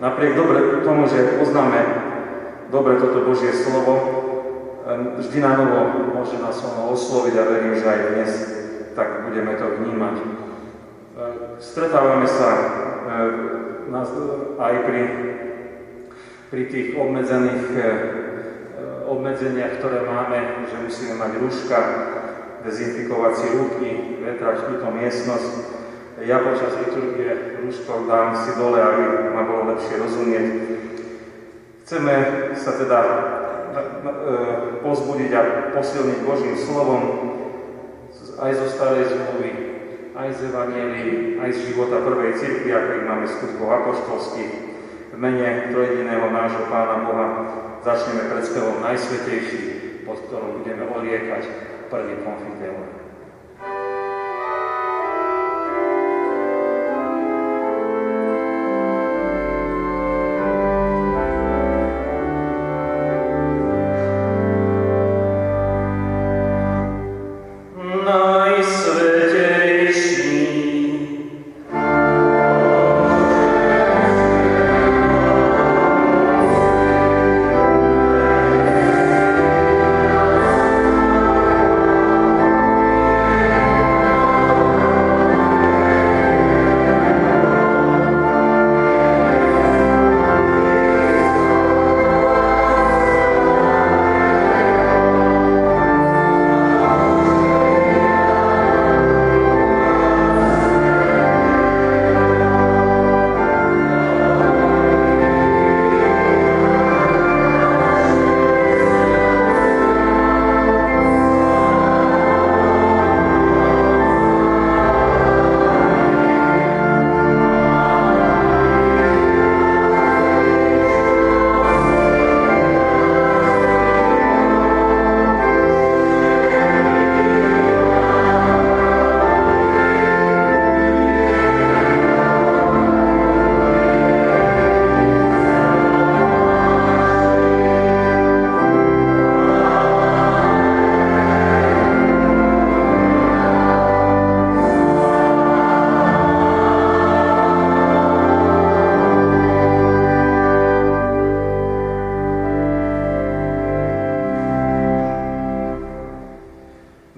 Napriek dobre tomu, že poznáme dobre toto Božie slovo, vždy na novo môže nás ono osloviť a verím, že aj dnes tak budeme to vnímať. Stretávame sa aj pri, pri tých obmedzených obmedzeniach, ktoré máme, že musíme mať rúška, dezinfikovať si ruky, vetrať túto miestnosť. Ja počas liturgie rúško dám si dole, aby ma bolo lepšie rozumieť. Chceme sa teda e, pozbudiť a posilniť Božím slovom aj zo starej zmluvy, aj z Evangelií, aj z života prvej cirkvi, ako ich máme skutkov apoštolských, v mene trojediného nášho Pána Boha, začneme spevom Najsvetejší, pod ktorom budeme oliekať prvý konfiteor.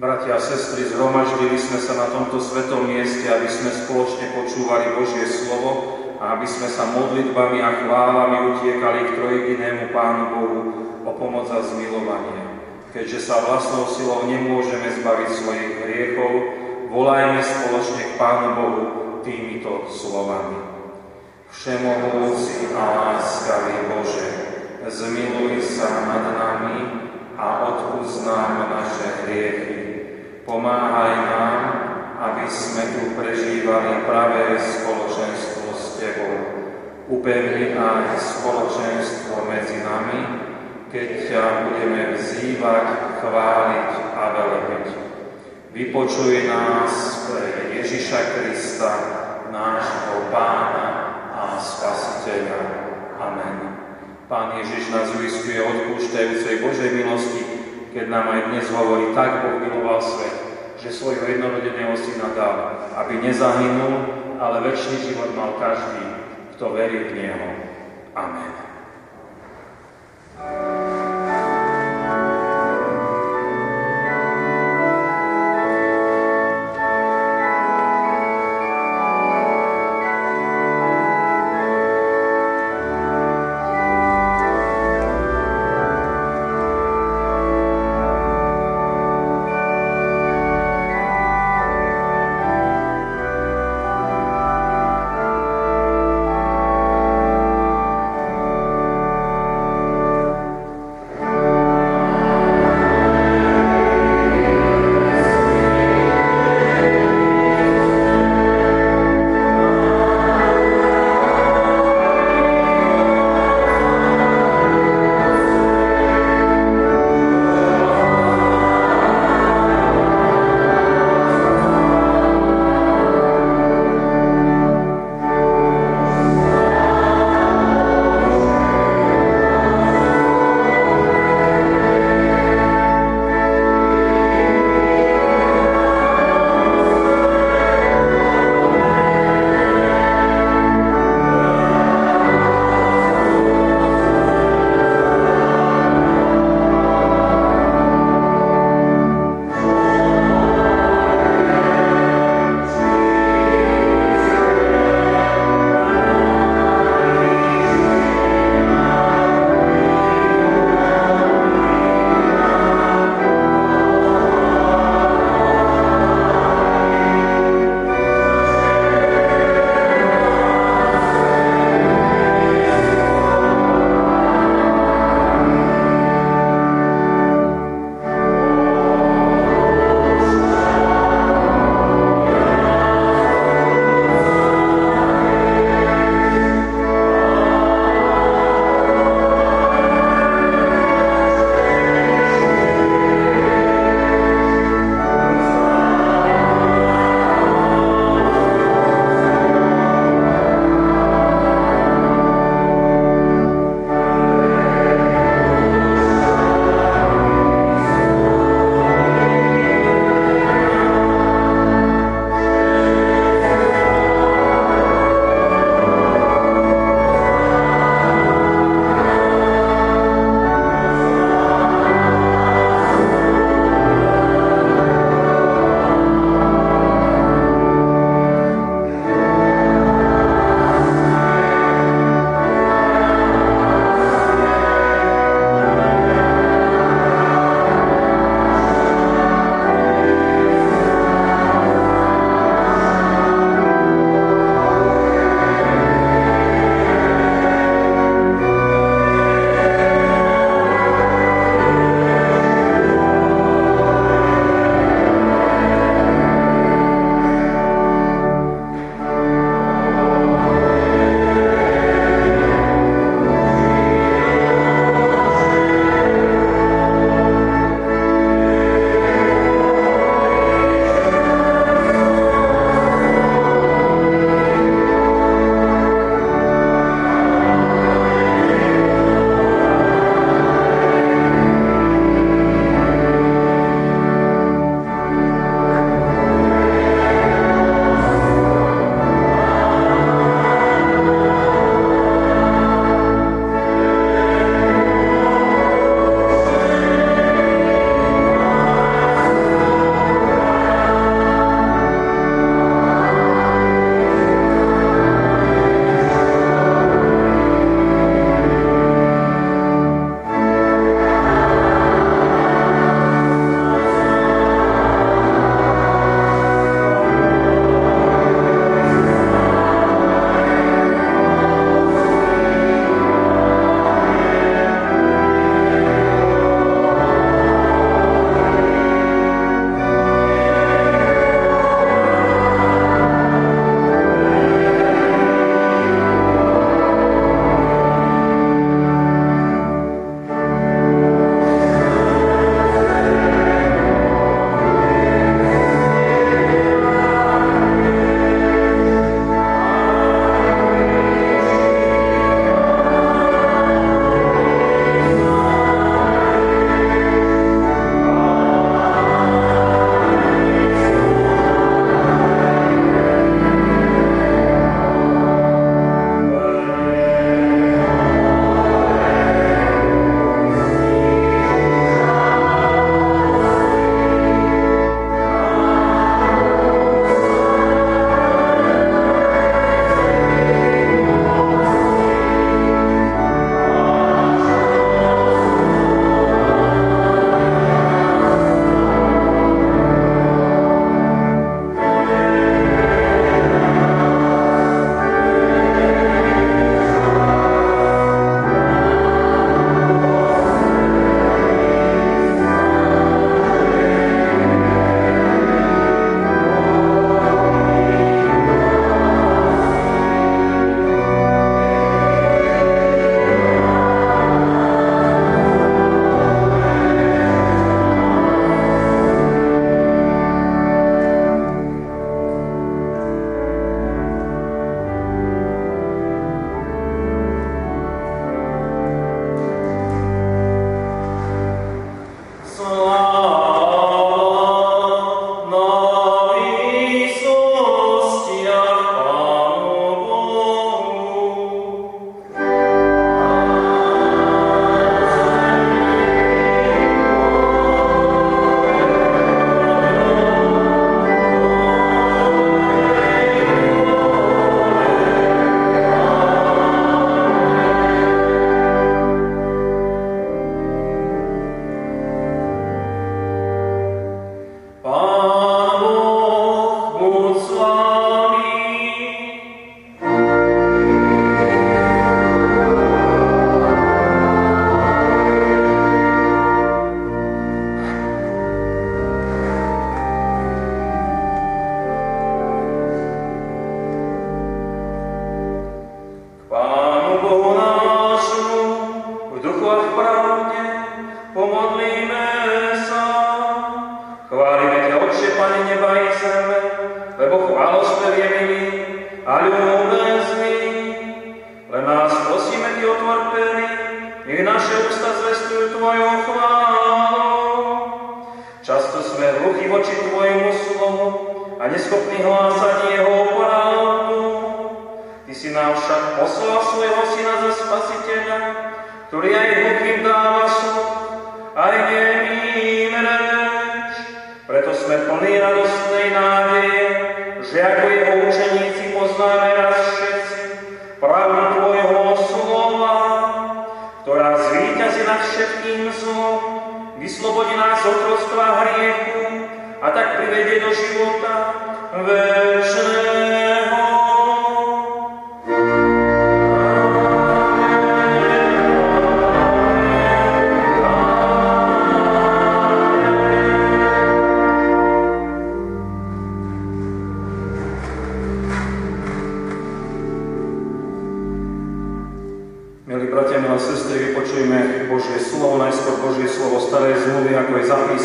Bratia a sestry, zhromaždili sme sa na tomto svetom mieste, aby sme spoločne počúvali Božie slovo a aby sme sa modlitbami a chválami utiekali k trojedinému Pánu Bohu o pomoc a zmilovanie. Keďže sa vlastnou silou nemôžeme zbaviť svojich hriechov, volajme spoločne k Pánu Bohu týmito slovami. Všemohúci a láskavý Bože, zmiluj sa nad nami a odpúsť nám naše hriechy, Pomáhaj nám, aby sme tu prežívali pravé spoločenstvo s Tebou. Upevni aj spoločenstvo medzi nami, keď ťa budeme vzývať, chváliť a velebiť. Vypočuj nás pre Ježiša Krista, nášho Pána a Spasiteľa. Amen. Pán Ježiš nás uistuje odpúšťajúcej Božej milosti keď nám aj dnes hovorí, tak Boh miloval svet, že svojho jednorodeného syna dal, aby nezahynul, ale väčší život mal každý, kto verí v Neho. Amen.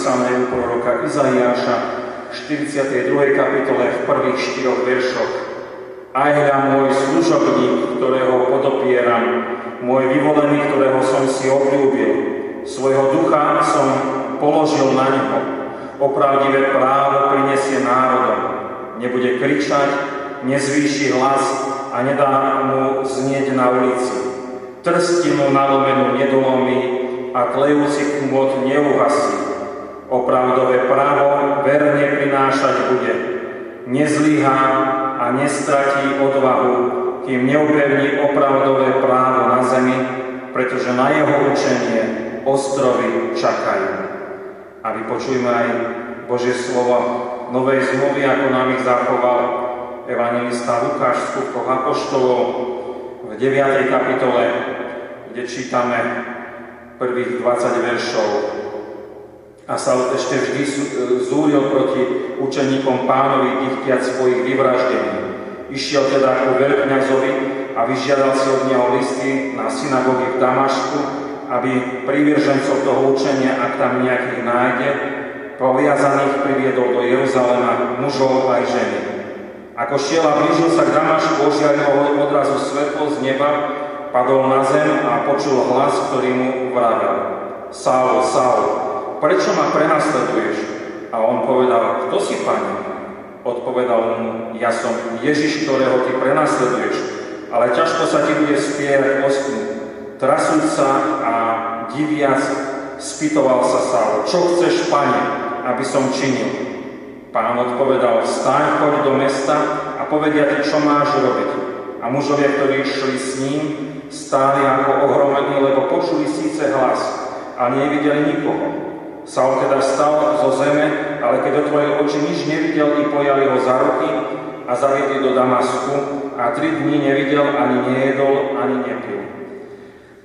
Napísané u proroka Izaiáša v 42. kapitole v prvých štyroch veršoch. Aj hľa môj služobník, ktorého podopieram, môj vyvolený, ktorého som si obľúbil, svojho ducha som položil na neho. Opravdivé právo prinesie národom. Nebude kričať, nezvýši hlas a nedá mu znieť na ulici. Trstinu nalomenú nedolomí a tlejúci kmot neuhasí opravdové právo verne prinášať bude. Nezlyhá a nestratí odvahu, kým neupevní opravdové právo na zemi, pretože na jeho učenie ostrovy čakajú. A vypočujme aj Božie slovo Novej zmluvy, ako nám ich zachoval evangelista Lukáš v Apoštolov v 9. kapitole, kde čítame prvých 20 veršov a sa ešte vždy e, zúril proti učeníkom pánovi, ich chtiac svojich vyvraždení. Išiel teda ku veľkňazovi a vyžiadal si od neho listy na synagógy v Damašku, aby privržencov toho učenia, ak tam nejakých nájde, poviazaných priviedol do Jeruzalema mužov aj ženy. Ako šiel a blížil sa k Damašku, ožiaril odrazu svetlo z neba, padol na zem a počul hlas, ktorý mu vravel. Sálo, Sálo, prečo ma prenasleduješ? A on povedal, kto si, Pane? Odpovedal mu, ja som Ježiš, ktorého ty prenasleduješ, ale ťažko sa ti bude spierať ostnú. Trasúť sa a diviac, spýtoval sa Sálo, čo chceš, Pane, aby som činil? Pán odpovedal, vstaň, choď do mesta a povedia ti, čo máš robiť. A mužovia, ktorí išli s ním, stáli ako ohromení, lebo počuli síce hlas, a nevideli nikoho. Saul teda stal zo zeme, ale keď otvoril oči, nič nevidel i pojali ho za ruky a zaviedli do Damasku a tri dní nevidel, ani nejedol, ani nepil.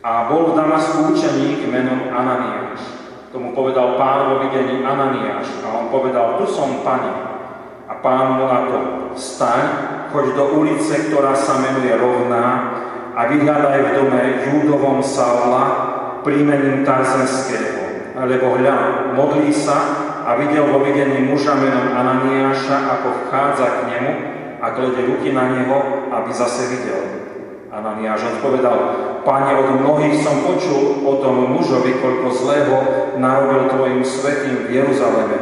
A bol v Damasku učeník menom Ananiáš. Tomu povedal pán vo videní Ananiáš a on povedal, tu som pani. A pán mu na to, staň, choď do ulice, ktorá sa menuje Rovná a vyhľadaj v dome Júdovom Saula príjmením Tarzenského lebo hľa, modlí sa a videl vo videní muža menom Ananiáša, ako vchádza k nemu a kladie ruky na neho, aby zase videl. Ananiáš odpovedal, Pane, od mnohých som počul o tom mužovi, koľko zlého narobil Tvojim svetým v Jeruzaleme.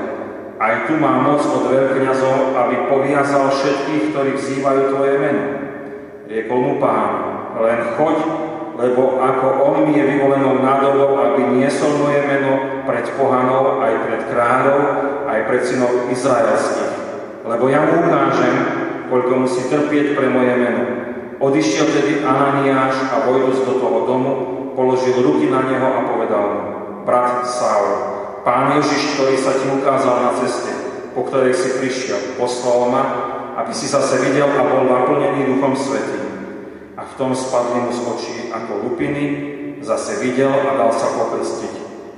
Aj tu má moc od veľkňazov, aby poviazal všetkých, ktorí vzývajú Tvoje meno. Riekol mu pán, len choď lebo ako on mi je vyvolenou nádobou, aby niesol moje meno pred pohanov, aj pred kráľov, aj pred synov izraelských. Lebo ja mu ukážem, koľko musí trpieť pre moje meno. Odišiel tedy Ananiáš a vojdúc do toho domu, položil ruky na neho a povedal mu, brat Saul, pán Ježiš, ktorý sa ti ukázal na ceste, po ktorej si prišiel, poslal ma, aby si zase videl a bol naplnený Duchom Svetým a v tom spadli mu z očí ako lupiny, zase videl a dal sa pokrstiť.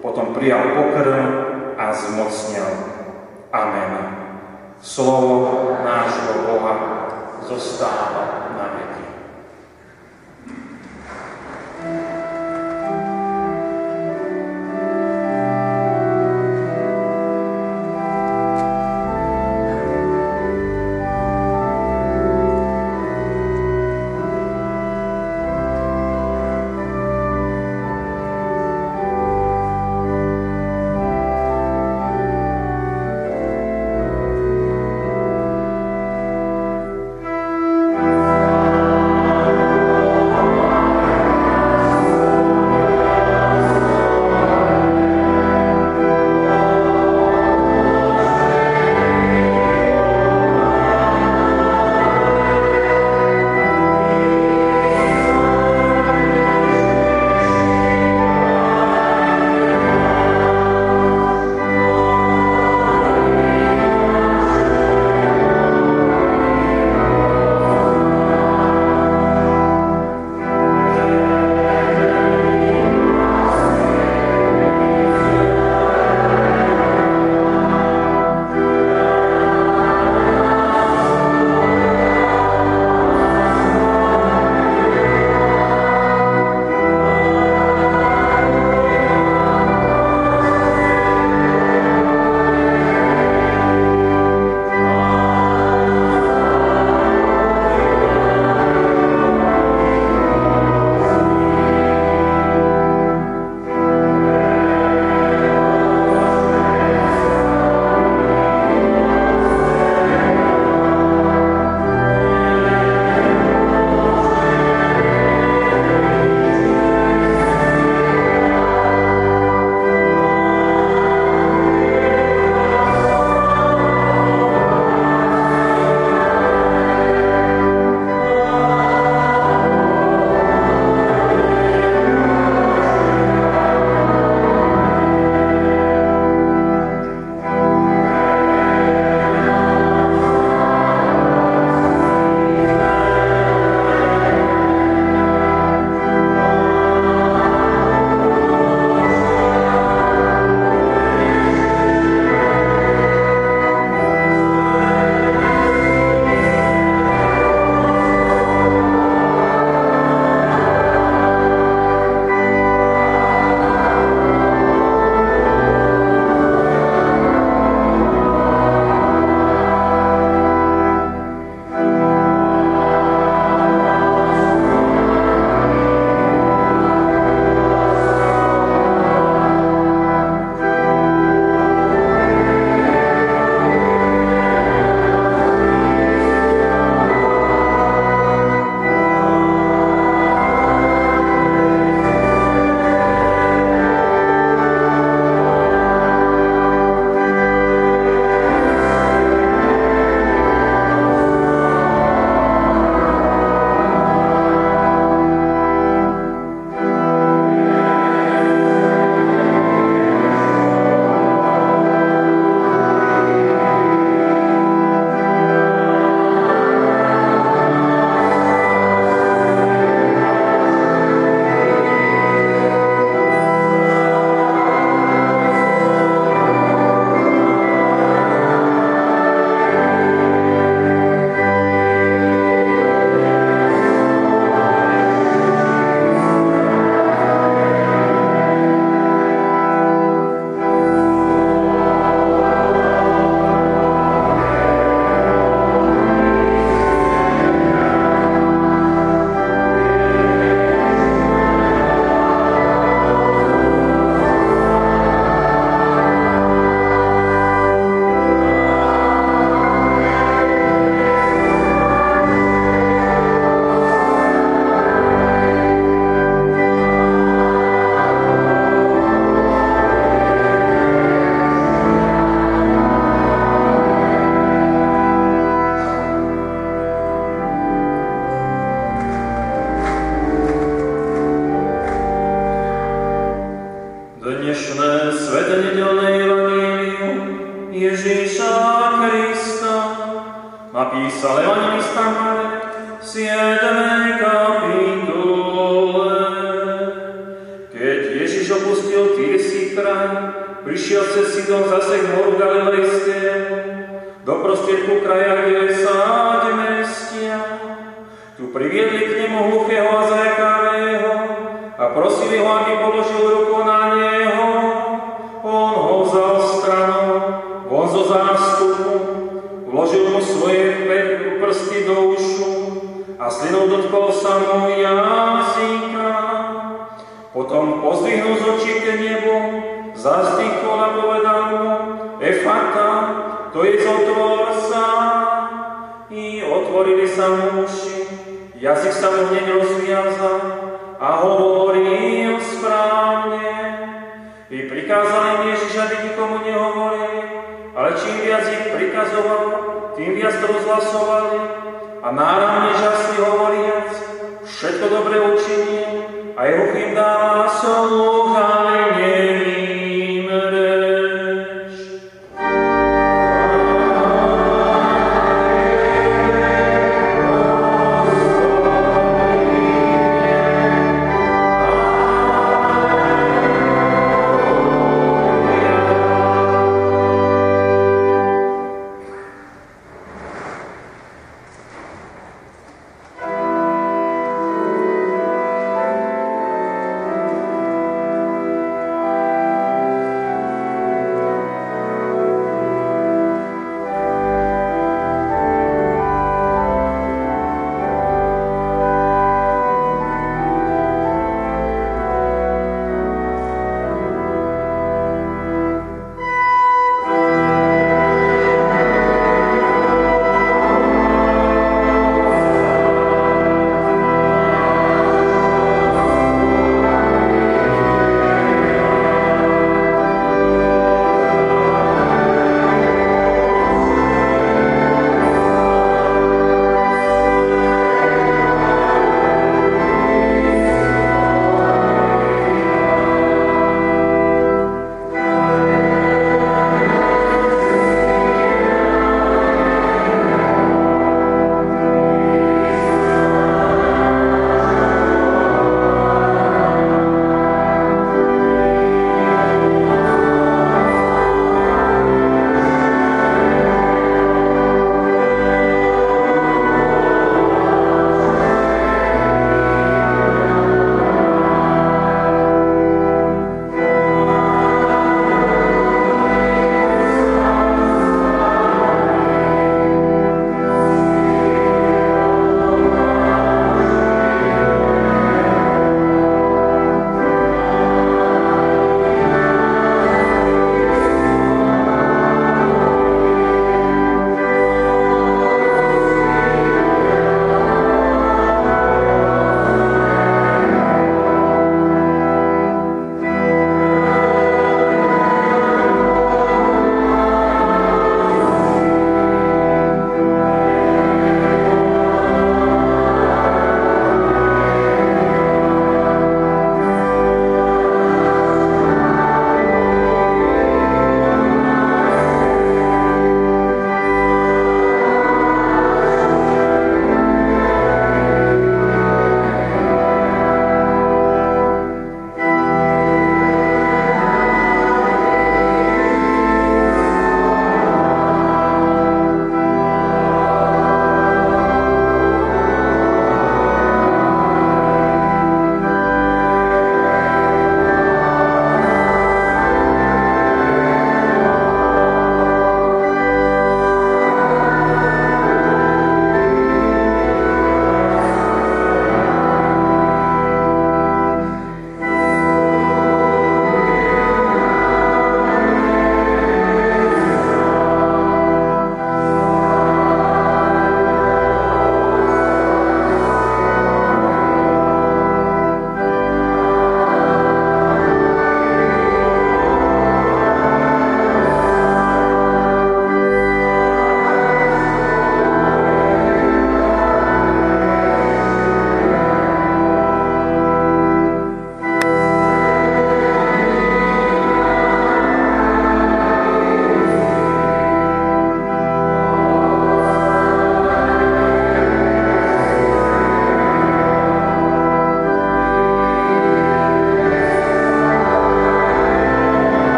Potom prijal pokrm a zmocnil. Amen. Slovo nášho Boha zostáva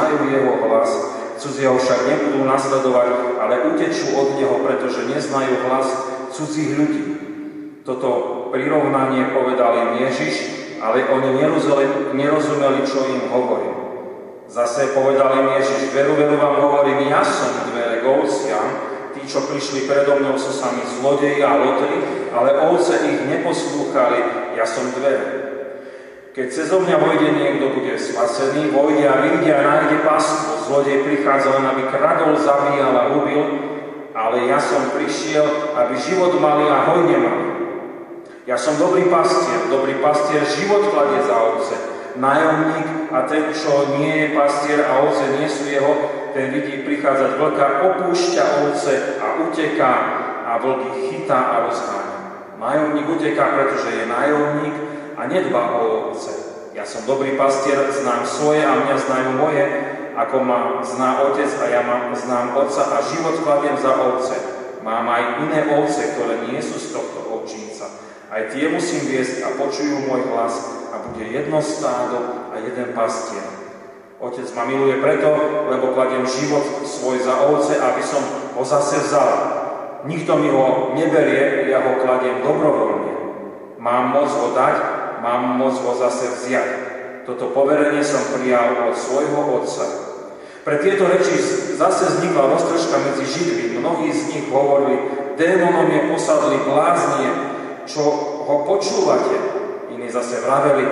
znajú jeho hlas Cudzie ho však nebudú nasledovať, ale utečú od neho, pretože neznajú hlas cudzích ľudí. Toto prirovnanie povedal im Ježiš, ale oni nerozumeli, čo im hovoril. Zase povedal im Ježiš, veru, veru vám hovorím, ja som dvere ovciam, tí, čo prišli predo mnou, sú sami zlodeji a lotri, ale ovce ich neposlúchali, ja som dvere. Keď cez mňa vojde niekto, bude spasený, vojde a vyjde a nájde pastvu. Zlodej prichádza len, aby kradol, zabíjal a hubil, ale ja som prišiel, aby život mali a hojne mali. Ja som dobrý pastier, dobrý pastier život kladie za ovce. Najomník a ten, čo nie je pastier a ovce nie sú jeho, ten vidí prichádzať vlka, opúšťa ovce a uteká a vlky chytá a rozháňa. Najomník uteká, pretože je najomník a nedba o ovce. Ja som dobrý pastier, znám svoje a mňa znajú moje, ako ma zná otec a ja mám, znám otca a život kladiem za ovce. Mám aj iné ovce, ktoré nie sú z tohto ovčínca. Aj tie musím viesť a počujú môj hlas a bude jedno stádo a jeden pastier. Otec ma miluje preto, lebo kladiem život svoj za ovce, aby som ho zase vzal. Nikto mi ho neberie, ja ho kladiem dobrovoľne. Mám moc ho dať mám môcť ho zase vziať. Toto poverenie som prijal od svojho otca. Pre tieto reči zase vznikla roztržka medzi Židmi. Mnohí z nich hovorili, démonom je posadli bláznie, čo ho počúvate. Iní zase vraveli,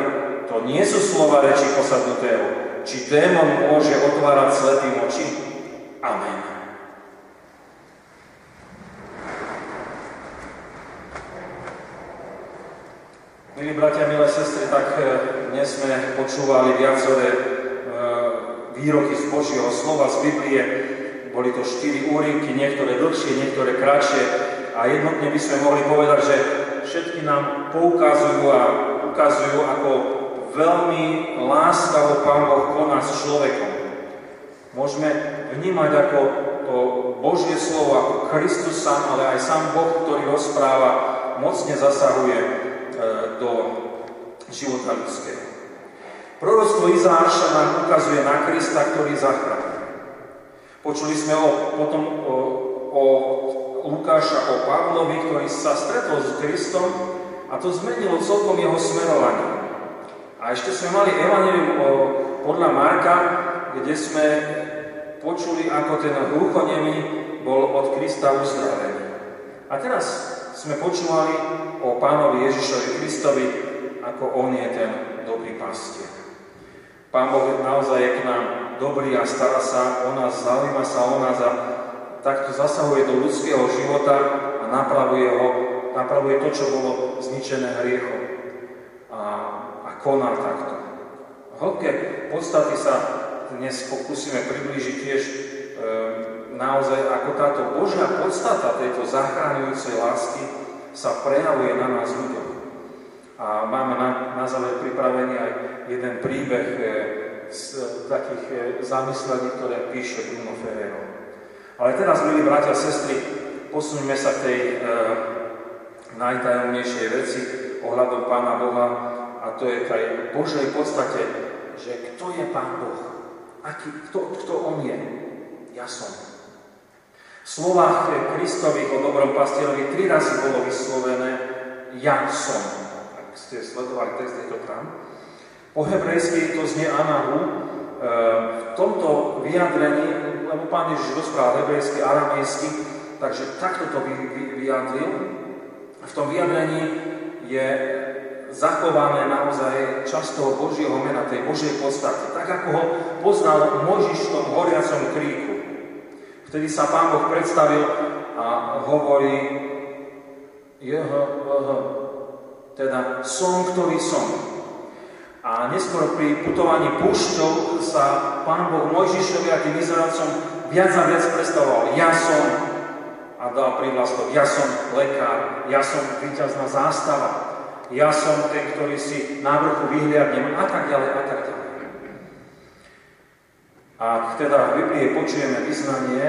to nie sú slova reči posadnutého. Či démon môže otvárať slepým oči? Amen. Milí bratia, milé sestry, tak e, dnes sme počúvali viaceré e, výroky z Božieho slova, z Biblie. Boli to štyri úrinky, niektoré dlhšie, niektoré kratšie. A jednotne by sme mohli povedať, že všetky nám poukazujú a ukazujú, ako veľmi láskavo Pán Boh koná s človekom. Môžeme vnímať ako to Božie slovo, ako Kristus sám, ale aj sám Boh, ktorý rozpráva, mocne zasahuje do života ľudského. Proroctvo Izáša nám ukazuje na Krista, ktorý zachránil. Počuli sme o, potom o, o Lukáša, o Pavlovi, ktorý sa stretol s Kristom a to zmenilo celkom jeho smerovanie. A ešte sme mali evanelium podľa Marka, kde sme počuli, ako ten hluchonemý bol od Krista uzdravený. A teraz sme počúvali o pánovi Ježišovi Kristovi, ako on je ten dobrý pastier. Pán Boh naozaj je k nám dobrý a stará sa o nás, zaujíma sa o nás a takto zasahuje do ľudského života a napravuje ho, napravuje to, čo bolo zničené hriechom. A, a koná takto. Hĺbke podstaty sa dnes pokúsime priblížiť tiež e, naozaj ako táto Božia podstata tejto zachráňujúcej lásky sa prejavuje na nás ľuďom. A máme na, na záver pripravený aj jeden príbeh e, z e, takých e, zamyslení, ktoré píše Bruno Ferrero. Ale teraz, milí bratia a sestry, posuňme sa k tej e, najtajomnejšej veci ohľadom Pána Boha a to je tej Božej podstate, že kto je Pán Boh? Aký, kto, kto On je? Ja som slovách Kristových o dobrom pastierovi tri razy bolo vyslovené ja som. Ak ste sledovali text, je to tam. Po hebrejsky to znie Anahu. E, v tomto vyjadrení lebo pán Ježiš rozprával hebrejsky, aramejsky, takže takto to vy, vy, vyjadril. V tom vyjadrení je zachované naozaj časť toho Božieho mena, tej Božej podstaty, tak ako ho poznal Možiš v tom horiacom kríku. Vtedy sa Pán Boh predstavil a hovorí JHVH, teda som, ktorý som. A neskôr pri putovaní púšťou sa Pán Boh Mojžišovi a tým Izraelcom viac a viac predstavoval. Ja som a dal prívlastok. Ja som lekár, ja som víťazná zástava, ja som ten, ktorý si na vrchu vyhliadnem a tak ďalej a tak ďalej. Ak teda v Biblii počujeme vyznanie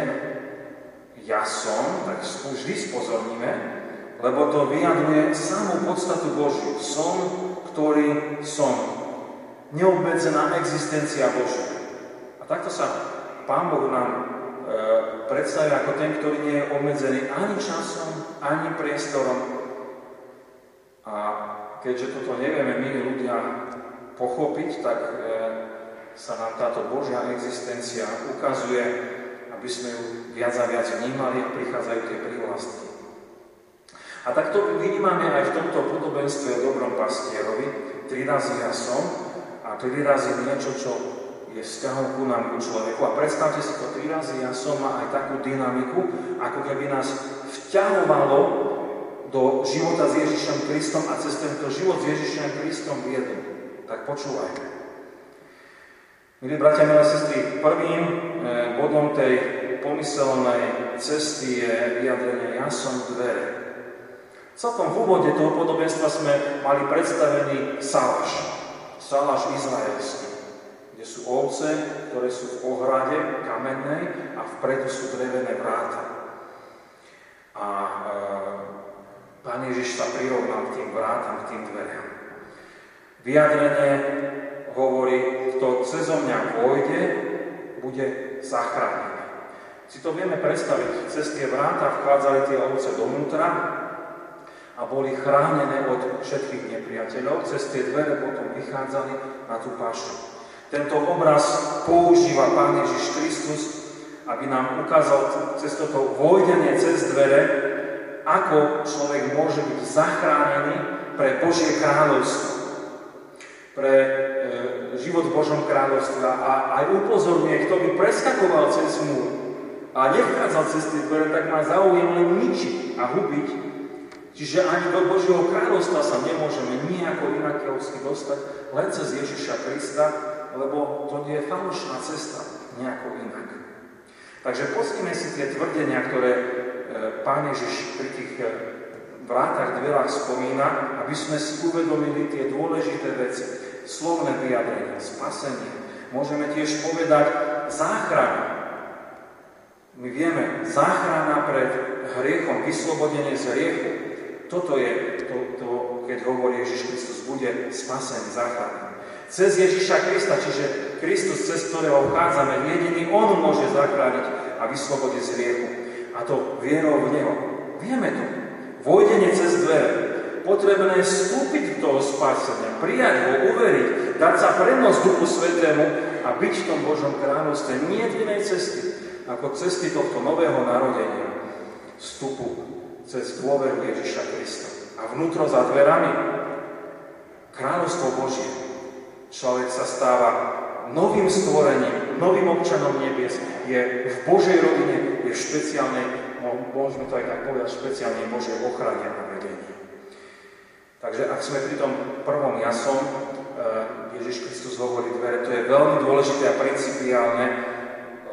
ja som, tak vždy spozorníme, lebo to vyjadruje samú podstatu Božiu. Som, ktorý som. Neobmedzená existencia Božia. A takto sa Pán Boh nám e, predstavuje ako ten, ktorý nie je obmedzený ani časom, ani priestorom, a keďže toto nevieme my ľudia pochopiť, tak e, sa nám táto Božia existencia ukazuje, aby sme ju viac a viac vnímali a prichádzajú tie prívlastky. A tak to vnímame aj v tomto podobenstve o dobrom pastierovi. Tri razy ja som a tri razy niečo, čo je vzťahom ku nám, ku človeku. A predstavte si to, tri razy ja som má aj takú dynamiku, ako keby nás vťahovalo do života s Ježišom Kristom a cez tento život s Ježišom Kristom viedol. Tak počúvajme. Milí bratia, milé sestry, prvým e, bodom tej pomyselnej cesty je vyjadrenie Ja som dvere. Celkom v úvode toho podobenstva sme mali predstavený salaš. Salaš izraelský, kde sú ovce, ktoré sú v ohrade kamennej a vpredu sú drevené vráta. A e, Pán Ježiš sa prirovnal k tým vrátam, k tým dveriam. Vyjadrenie hovorí, kto cez mňa pôjde, bude zachránený. Si to vieme predstaviť. Cez tie vráta vchádzali tie ovce dovnútra a boli chránené od všetkých nepriateľov. Cez tie dvere potom vychádzali na tú pašu. Tento obraz používa Pán Ježiš Kristus, aby nám ukázal cez toto vojdenie cez dvere, ako človek môže byť zachránený pre Božie kráľovstvo, pre e, život v Božom kráľovstve a aj upozorňuje, kto by preskakoval cez múr a nevchádzal cez tie dvere, tak má záujem len ničiť a hubiť. Čiže ani do Božieho kráľovstva sa nemôžeme nejako inakiausky dostať, len cez Ježiša Krista, lebo to nie je falošná cesta nejako inak. Takže pustíme si tie tvrdenia, ktoré E, Pán Ježiš pri tých e, vrátach, dverách spomína, aby sme si uvedomili tie dôležité veci. Slovné vyjadrenie, spasenie. Môžeme tiež povedať záchrana. My vieme, záchrana pred hriechom, vyslobodenie z hriechu. Toto je to, to keď hovorí Ježiš Kristus, bude spasený, záchranený. Cez Ježiša Krista, čiže Kristus, cez ktorého vchádzame, jediný On môže zachrániť a vyslobodiť z hriechu. A to vierou v Neho. Vieme to. Vojdenie cez dvere. Potrebné vstúpiť do toho spásenia, prijať ho, uveriť, dať sa prenosť Duchu Svetému a byť v tom Božom kráľovstve. Nie je inej cesty, ako cesty tohto nového narodenia. Vstupu cez dôveru Ježiša Krista. A vnútro za dverami kráľovstvo Božie. Človek sa stáva novým stvorením, novým občanom nebies, je v Božej rodine, je v špeciálnej, môžeme to aj tak povedať, špeciálnej Božej ochrane a vedení. Takže ak sme pri tom prvom jasom, eh, Ježiš Kristus hovorí dvere, to je veľmi dôležité a principiálne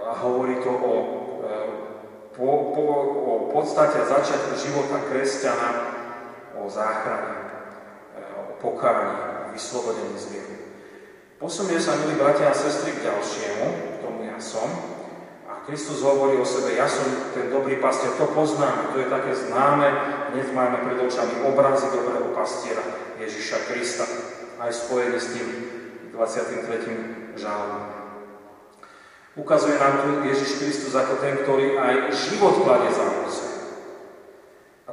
a hovorí to o, eh, po, po, o podstate začiatku života kresťana, o záchrane, eh, o pokáraní, vyslobodení z vieru. Posunie sa, milí bratia a sestry, k ďalšiemu, tomu ja som. A Kristus hovorí o sebe, ja som ten dobrý pastier, to poznáme, to je také známe, hneď máme pred očami obrazy dobrého pastiera Ježiša Krista, aj spojený s tým 23. žalom. Ukazuje nám tu Ježiš Kristus ako ten, ktorý aj život kladie za ovce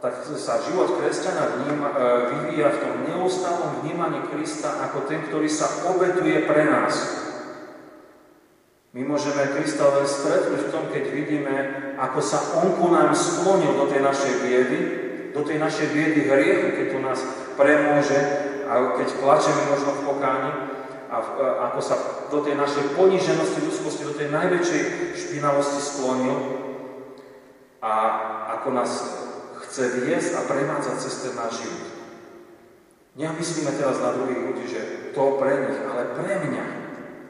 tak sa život kresťana vníma, e, vyvíja v tom neustálom vnímaní Krista ako ten, ktorý sa obetuje pre nás. My môžeme Krista len stretnúť v tom, keď vidíme, ako sa On ku nám sklonil do tej našej biedy, do tej našej biedy hriechu, keď tu nás premôže a keď plačeme možno v pokáni a ako sa do tej našej poníženosti, ľudskosti, do tej najväčšej špinavosti sklonil a ako nás chce viesť a prevádzať cez ten náš život. Nemyslíme teraz na druhých ľudí, že to pre nich, ale pre mňa.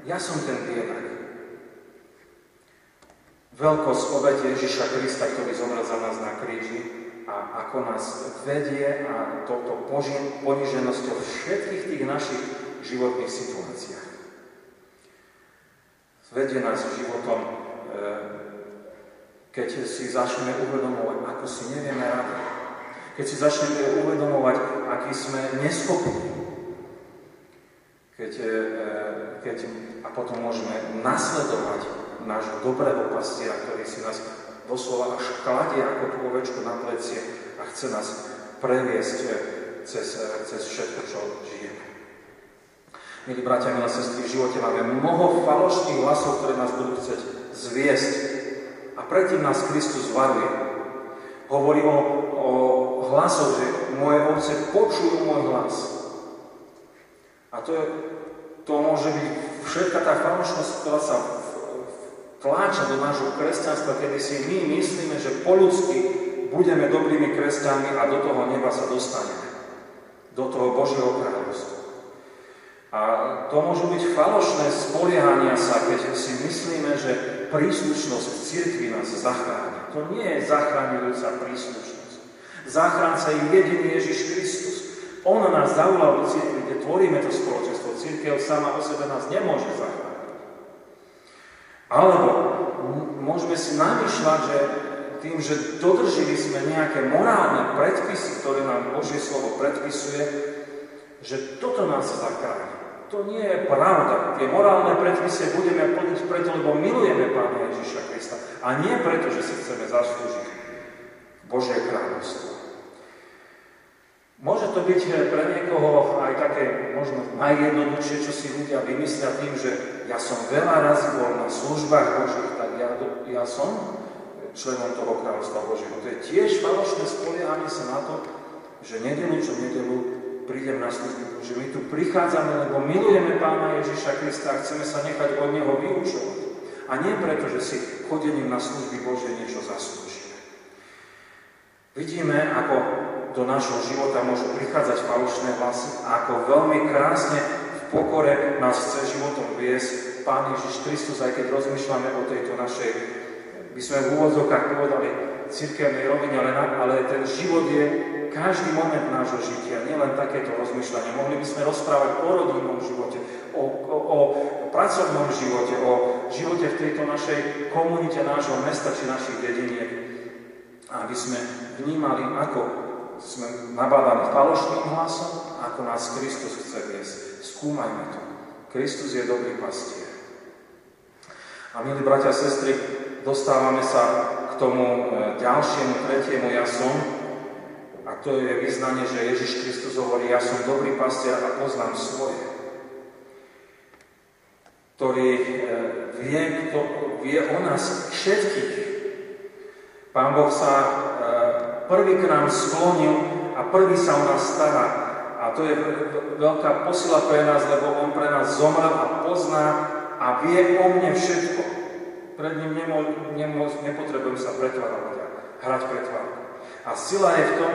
Ja som ten biedak. Veľkosť obete Ježiša Krista, ktorý zomrel za nás na kríži a ako nás vedie a toto poniženosťou všetkých tých našich životných situáciách. Vedie nás životom e, keď si začneme uvedomovať, ako si nevieme rady. Keď si začneme uvedomovať, aký sme neschopní. Keď, e, keď, a potom môžeme nasledovať nášho dobrého pastiera, ktorý si nás doslova až kladie ako tú ovečku na plecie a chce nás previesť cez, cez všetko, čo žijeme. Milí bratia, milé sestry, v živote máme mnoho falošných hlasov, ktoré nás budú chcieť zviesť a predtým nás Kristus varuje. Hovorí o, o hlasoch, že moje ovce počujú môj hlas. A to, je, to môže byť všetka tá falošnosť, ktorá sa tláča do nášho kresťanstva, kedy si my myslíme, že po ľudsky budeme dobrými kresťanmi a do toho neba sa dostaneme. Do toho Božieho kráľovstva. A to môžu byť falošné spoliehania sa, keď si myslíme, že príslušnosť v cirkvi nás zachráni. To nie je zachráňujúca príslušnosť. Záchranca je jediný Ježiš Kristus. On nás zavolal do cirkvi, kde tvoríme to spoločenstvo. Církev sama o sebe nás nemôže zachrániť. Alebo môžeme si namýšľať, že tým, že dodržili sme nejaké morálne predpisy, ktoré nám Božie slovo predpisuje, že toto nás zachráni. To nie je pravda. Tie morálne predpisy budeme plniť preto, lebo milujeme Pána Ježiša Krista. A nie preto, že si chceme zaslúžiť Božie kráľovstvo. Môže to byť pre niekoho aj také možno najjednoduchšie, čo si ľudia vymyslia tým, že ja som veľa razy bol na službách Božích, tak ja, ja som členom toho kráľovstva Božieho. To je tiež falošné spoliehanie sa na to, že nedelu čo nedelu prídem na službu, že my tu prichádzame, lebo milujeme Pána Ježiša Krista a chceme sa nechať od Neho vyučovať. A nie preto, že si chodením na služby Bože niečo zaslúžime. Vidíme, ako do našho života môžu prichádzať falošné hlasy a ako veľmi krásne v pokore nás chce životom viesť Pán Ježiš Kristus, aj keď rozmýšľame o tejto našej, by sme v úvodzokách povedali, cirkevnej rovine, ale, ale ten život je každý moment nášho žitia, nielen takéto rozmýšľanie. Mohli by sme rozprávať o rodinnom živote, o, o, o pracovnom živote, o živote v tejto našej komunite nášho mesta či našich dediniek. Aby sme vnímali, ako sme nabádaní falošným hlasom, ako nás Kristus chce viesť. Skúmajme to. Kristus je dobrý pastier. A milí bratia a sestry, dostávame sa k tomu e, ďalšiemu, tretiemu ja som, a to je vyznanie, že Ježiš Kristus hovorí, ja som dobrý pastier a poznám svoje. Ktorý e, vie, kto, vie o nás všetkých. Pán Boh sa prvý k nám sklonil a prvý sa o nás stará. A to je veľká posila pre nás, lebo On pre nás zomrel a pozná a vie o mne všetko. Pred ním nemo, nemo, nepotrebujem sa pretvárať a hrať pretvárať. A sila je v tom,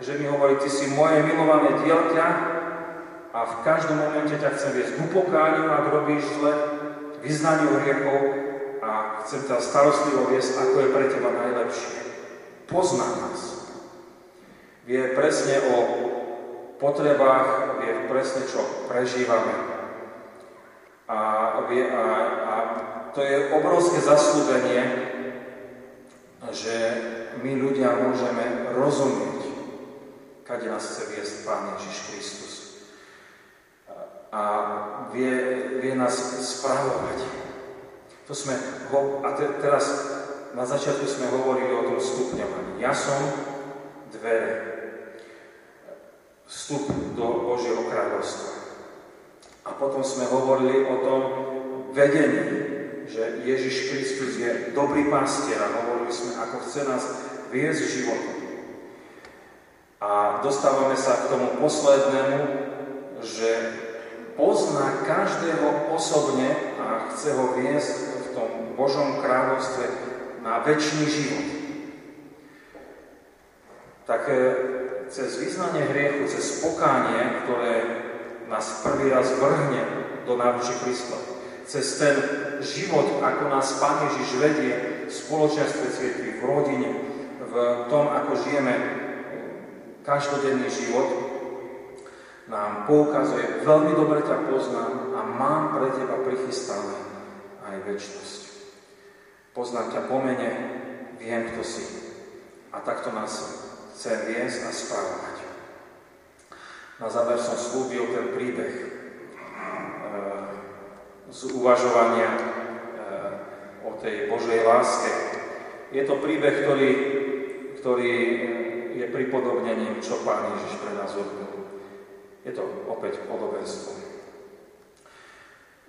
že mi hovorí, ty si moje milované dieťa a v každom momente ťa chcem viesť k upokániu, ak robíš zle, vyznaniu hriechov a chcem ťa starostlivo viesť, ako je pre teba najlepšie. Pozná nás. Vie presne o potrebách, vie presne, čo prežívame. A, vie, a, a to je obrovské zaslúbenie, že my ľudia môžeme rozumieť, kade nás chce viesť Pán Ježiš Kristus. A vie, vie nás spravovať. To sme, a te, teraz na začiatku sme hovorili o tom stupňovaní. Ja som dvere. Vstup do Božieho kráľovstva. A potom sme hovorili o tom vedení, že Ježiš Kristus je dobrý pastier a hovorili sme, ako chce nás viesť životom. A dostávame sa k tomu poslednému, že pozná každého osobne a chce ho viesť v tom Božom kráľovstve na väčší život. Tak e, cez vyznanie hriechu, cez pokánie, ktoré nás prvý raz vrhne do náručí Krista, cez ten život, ako nás Pán Ježiš vedie v spoločenstve cirkvi, v rodine, v tom, ako žijeme každodenný život, nám poukazuje, veľmi dobre ťa poznám a mám pre teba prichystané aj väčšnosť. Poznám ťa po mene, viem, kto si. A takto nás chce viesť a správať. Na záver som slúbil ten príbeh e, z uvažovania e, o tej Božej láske. Je to príbeh, ktorý, ktorý je pripodobnením, čo Pán Ježiš pre nás urobil. Je to opäť podobenstvo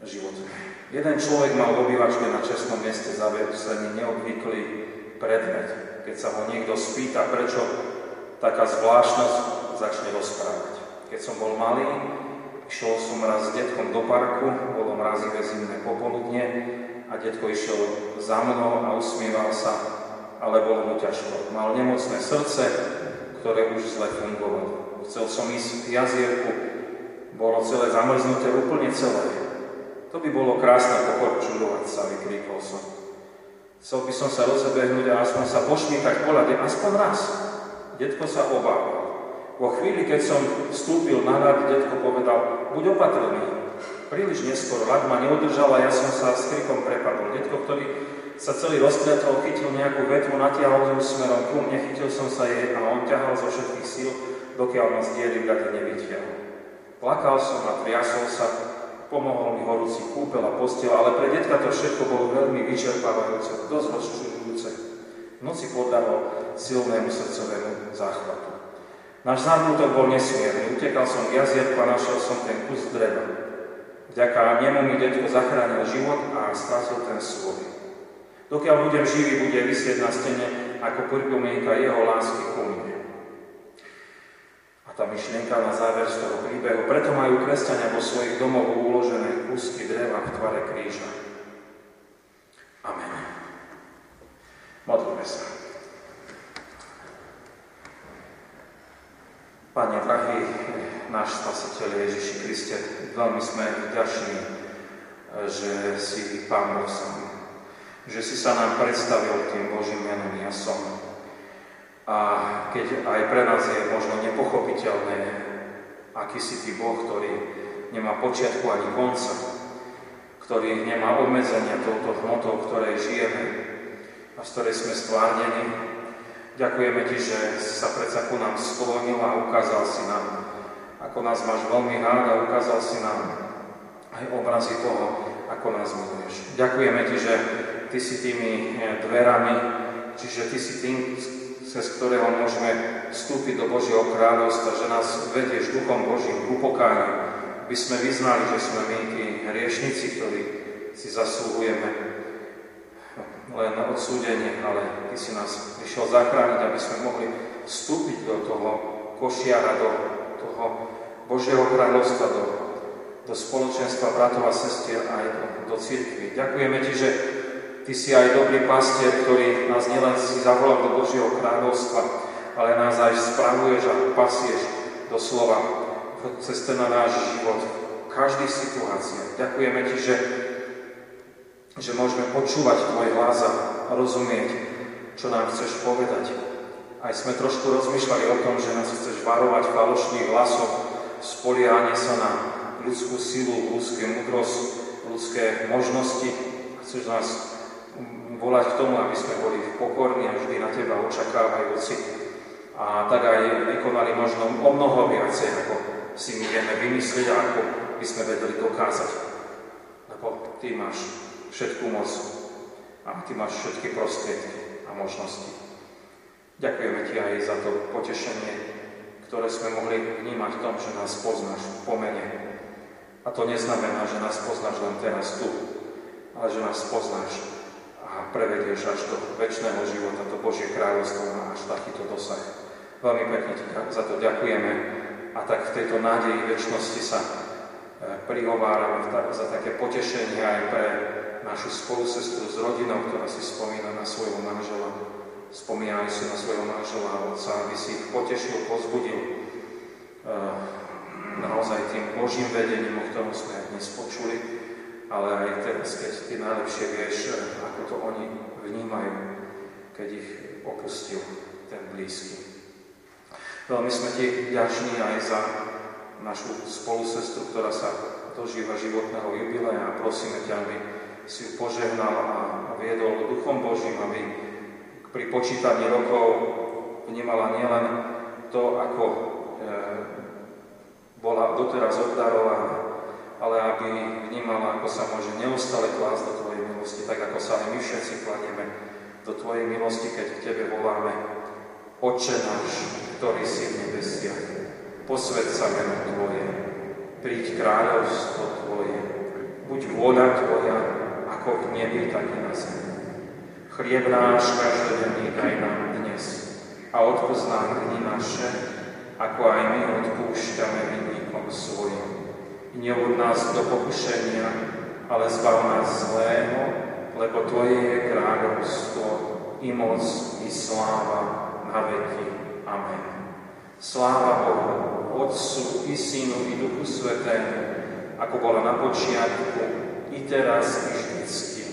životu. Jeden človek mal v obývačke na čestnom mieste zavesený neobvyklý predmet. Keď sa ho niekto spýta, prečo taká zvláštnosť, začne rozprávať. Keď som bol malý, išiel som raz s detkom do parku, bolo mrazivé zimné popoludne a detko išiel za mnou a usmieval sa, ale bolo mu ťažko. Mal nemocné srdce, ktoré už zle fungovalo. Chcel som ísť k jazierku, bolo celé zamrznuté, úplne celé. To by bolo krásne pokorčulovať sa, vykríkol som. Chcel by som sa rozebehnúť a aspoň sa pošmýkať po ľade, aspoň raz. Detko sa obával. Vo chvíli, keď som vstúpil na rad, detko povedal, buď opatrný. Príliš neskoro, ľad ma neudržal a ja som sa s krikom prepadol. Detko, ktorý sa celý rozkvetol, chytil nejakú vetvu, natiahol ju smerom ku mne, chytil som sa jej a on ťahal zo všetkých síl, dokiaľ ma z diery nevytiahol. Plakal som a triasol sa, pomohol mi horúci kúpel a postel, ale pre detka to všetko bolo veľmi vyčerpávajúce, dosť rozčulujúce. V noci podával silnému srdcovému záchvatu. Náš zármutok bol nesmierny. Utekal som k jazierku a našiel som ten kus dreva. Vďaka nemu mi detko zachránil život a stratil ten svoj. Dokiaľ budem živý, bude vysieť na stene ako pripomienka jeho lásky ku mne. Tá myšlienka na záver z toho príbehu. Preto majú kresťania vo svojich domoch uložené kúsky dreva v tvare kríža. Amen. Modlíme sa. Pane, drahý náš Spasiteľ Ježiši Kriste, veľmi sme vďační, že si Pán Boh že si sa nám predstavil tým Božím menom ja som. A keď aj pre nás je možno nepochopiteľné, aký si Ty Boh, ktorý nemá počiatku ani konca, ktorý nemá obmedzenia touto hmotou, v ktorej žijeme a z ktorej sme stvárnení, Ďakujeme Ti, že sa predsa ku nám sklonil a ukázal si nám, ako nás máš veľmi rád a ukázal si nám aj obrazy toho, ako nás miluješ. Ďakujeme Ti, že Ty si tými dverami, čiže Ty si tým, cez ktorého môžeme vstúpiť do Božieho kráľovstva, že nás vedieš Duchom Božím k upokániu, aby sme vyznali, že sme my tí hriešnici, ktorí si zaslúhujeme len odsúdenie, ale Ty si nás prišiel zachrániť, aby sme mohli vstúpiť do toho košiara, do toho Božieho kráľovstva, do, do spoločenstva bratov a sestier aj do, do církvy. Ďakujeme Ti, že Ty si aj dobrý pastier, ktorý nás nielen si zavolal do Božieho kráľovstva, ale nás aj spravuješ a pasieš doslova cez ten náš život v každých situáciách. Ďakujeme Ti, že že môžeme počúvať Tvoj hlas a rozumieť, čo nám chceš povedať. Aj sme trošku rozmýšľali o tom, že nás chceš varovať falošných hlasov, spoliehanie sa na ľudskú silu, ľudské múdrosť, ľudské možnosti. Chceš nás volať k tomu, aby sme boli pokorní a vždy na Teba očakávajúci. A tak aj vykonali možno o mnoho viacej, ako si my vieme vymyslieť ako by sme vedeli dokázať. Lebo Ty máš všetkú moc a Ty máš všetky prostriedky a možnosti. Ďakujeme Ti aj za to potešenie, ktoré sme mohli vnímať v tom, že nás poznáš v pomene. A to neznamená, že nás poznáš len teraz tu, ale že nás poznáš a prevedieš až do väčšného života, to Božie kráľovstvo má až takýto dosah. Veľmi pekne ti za to ďakujeme a tak v tejto nádeji väčšnosti sa e, prihovárame za také potešenie aj pre našu spolusestru s rodinou, ktorá si spomína na svojho manžela. Spomínajú si na svojho manžela a otca, aby si ich potešil, pozbudil e, naozaj tým Božím vedením, o ktorom sme dnes počuli, ale aj teraz, keď ty najlepšie vieš, ako to oni vnímajú, keď ich opustil ten blízky. Veľmi sme ti vďační aj za našu spolusestru, ktorá sa dožíva životného jubilea a prosíme ťa, aby si ju požehnal a viedol Duchom Božím, aby pri počítaní rokov vnímala nielen to, ako e, bola doteraz obdarovaná, ale aby vnímala, ako sa môže neustále klásť do Tvojej milosti, tak ako sa aj my všetci kladieme do Tvojej milosti, keď k Tebe voláme Oče náš, ktorý si v nebesiach, posved sa meno Tvoje, príď kráľovstvo Tvoje, buď vôľa Tvoja, ako v nebi, tak i na zemi. Chlieb náš každodenný daj nám dnes a odpoznám dni naše, ako aj my odpúšťame vinníkom svojim neuvod nás do pokušenia, ale zbav nás zlého, lebo Tvoje je kráľovstvo, i moc, i sláva na veky. Amen. Sláva Bohu, Otcu, i Synu, i Duchu Svetému, ako bola na počiatku, i teraz, i vždycky,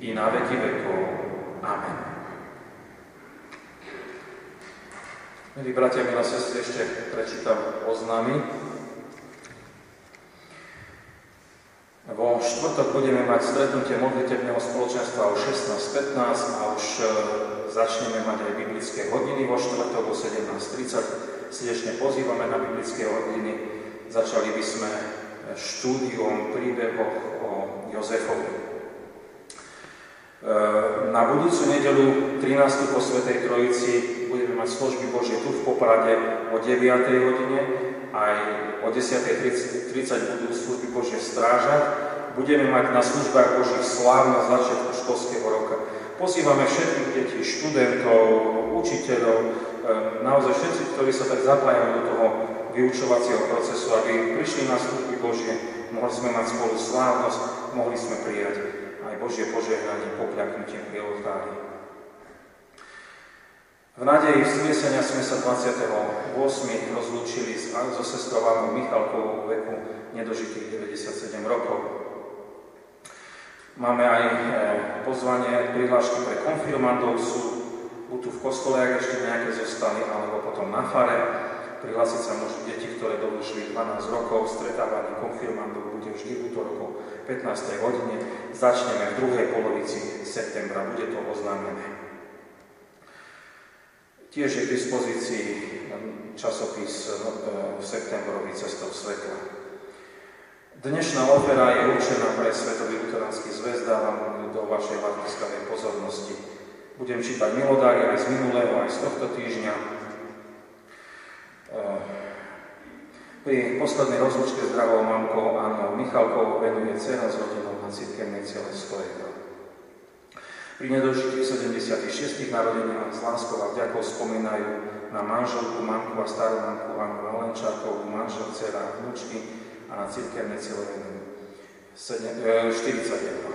i na veky vekov. Amen. Milí bratia, milé sestry, ešte prečítam oznámy. Vo štvrtok budeme mať stretnutie modlitebného spoločenstva o 16.15 a už e, začneme mať aj biblické hodiny vo štvrtok o 17.30. Srdečne pozývame na biblické hodiny. Začali by sme e, štúdium príbehov o Jozefovi. E, na budúcu nedelu 13. po Svetej Trojici budeme mať služby Božie tu v Poprade o 9. hodine aj o 10.30 budú služby Božie strážať. Budeme mať na službách Božích sláv na začiatku školského roka. Pozývame všetkých detí, študentov, učiteľov, ehm, naozaj všetci, ktorí sa tak zapájajú do toho vyučovacieho procesu, aby prišli na služby Božie, mohli sme mať spolu slávnosť, mohli sme prijať aj Božie požehnanie, pokľaknutie pri oltári. V nádeji vzkriesenia sme sa 28. rozlúčili so sestrou Annou Michalkovou veku nedožitých 97 rokov. Máme aj e, pozvanie, prihlášky pre konfirmandov sú buď tu v kostole, ak ešte nejaké zostali, alebo potom na fare. Prihlásiť sa môžu deti, ktoré dovršili 12 rokov. Stretávanie konfirmandov bude vždy v útorok 15. hodine. Začneme v druhej polovici septembra. Bude to oznámené. Tiež je k dispozícii časopis no, e, v septembrový cestov svetla. Dnešná opera je určená pre Svetový luteránsky zväz, dávam do vašej latkiskavej pozornosti. Budem čítať milodári aj z minulého, aj z tohto týždňa. E, pri poslednej rozlučke s dravou mamkou Annou Michalkovou venuje dcera s rodinou na cirkevnej celé 100 eur. Pri nedožitých 76. narodeninách s láskou a vďakou spomínajú na manželku, mamku a starú mamku Annu Valenčákovú, manžel, dcera a vnúčky a na cirkevné celé 40 eur.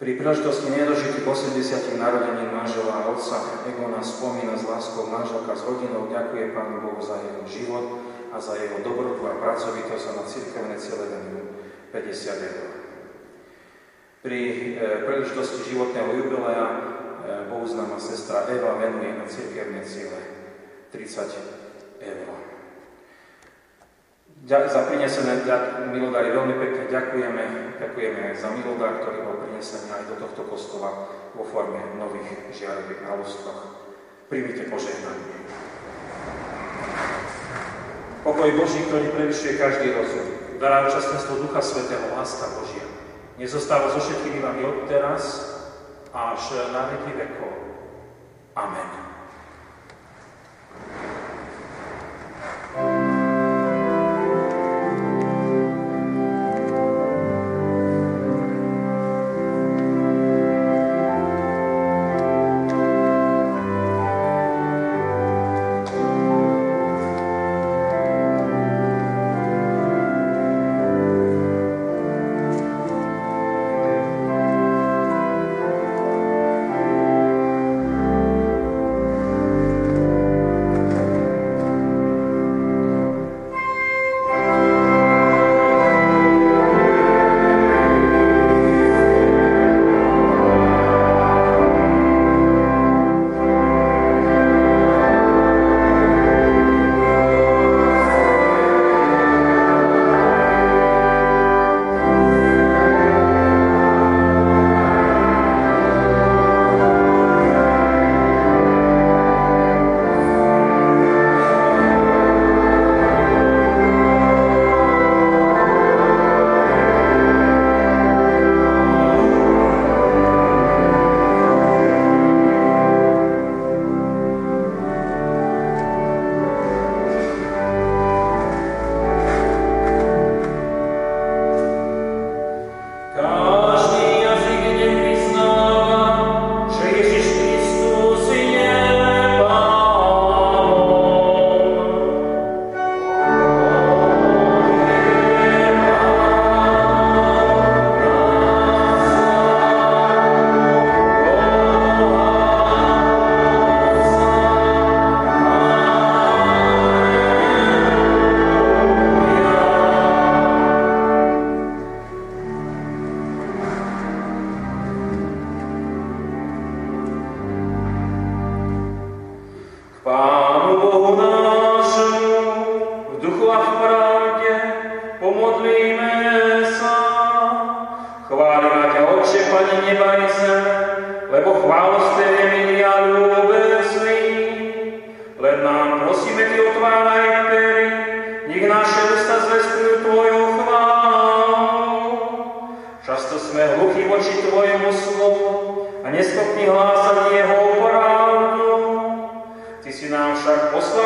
Pri príležitosti nedožitých 80. narodenín manžela a otca Egona spomína s láskou manželka s rodinou, ďakuje Pánu Bohu za jeho život a za jeho dobrotu a pracovitosť a na cirkevné celé 50 eur. Pri e, príležitosti životného jubilea e, bohuznáma sestra Eva venuje na cirkevné ciele 30 eur. Za prinesené milodary veľmi pekne ďakujeme. Ďakujeme aj za milodár, ktorý bol prinesený aj do tohto kostola vo forme nových žiaroviek na lustrach. Príjmite požehnanie. Pokoj Boží, ktorý prevyšuje každý rozum. Dará účastnenstvo Ducha Svetého, láska Božia nezostáva so všetkými vami od teraz až na veky vekov. Amen.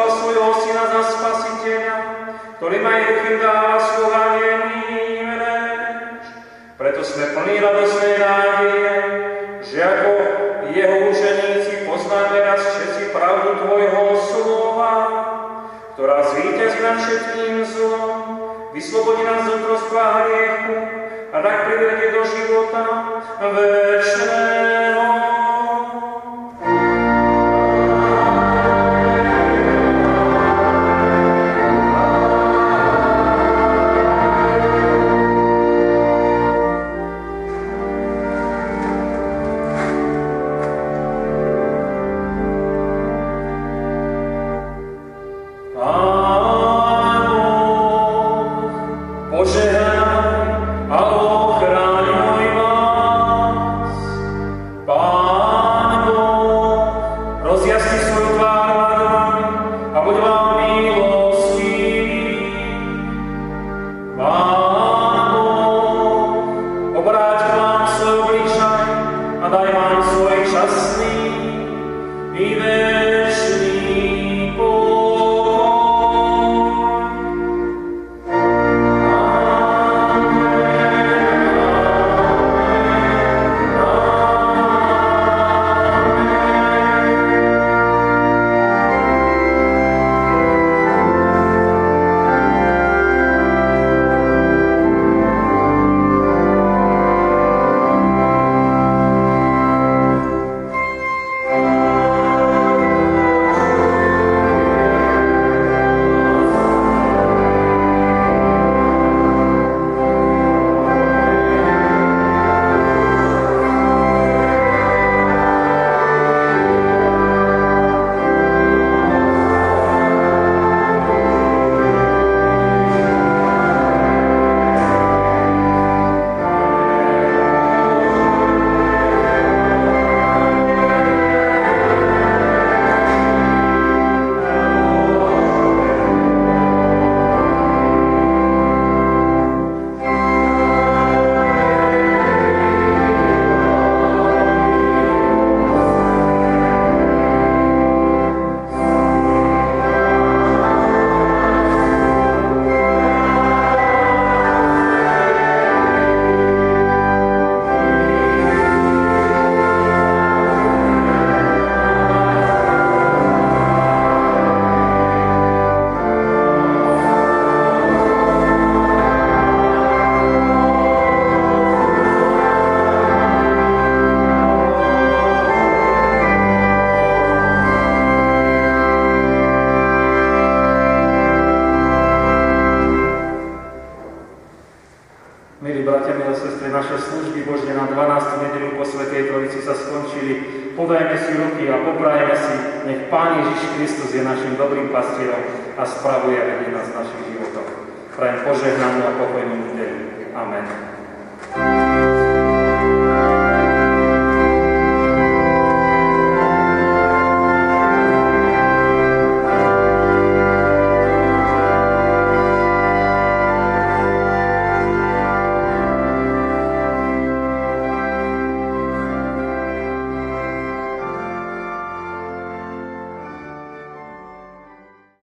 Poslal svojho Syna za Spasiteľa, ktorý jednoduchým dáva slova reč. Preto sme plní radosnej nádeje, že ako jeho učeníci poznáme raz všetci pravdu Tvojho slova, ktorá zvýťazí nad všetkým zlom, vyslobodí nás z otrostva hriechu a tak privedie do života večného.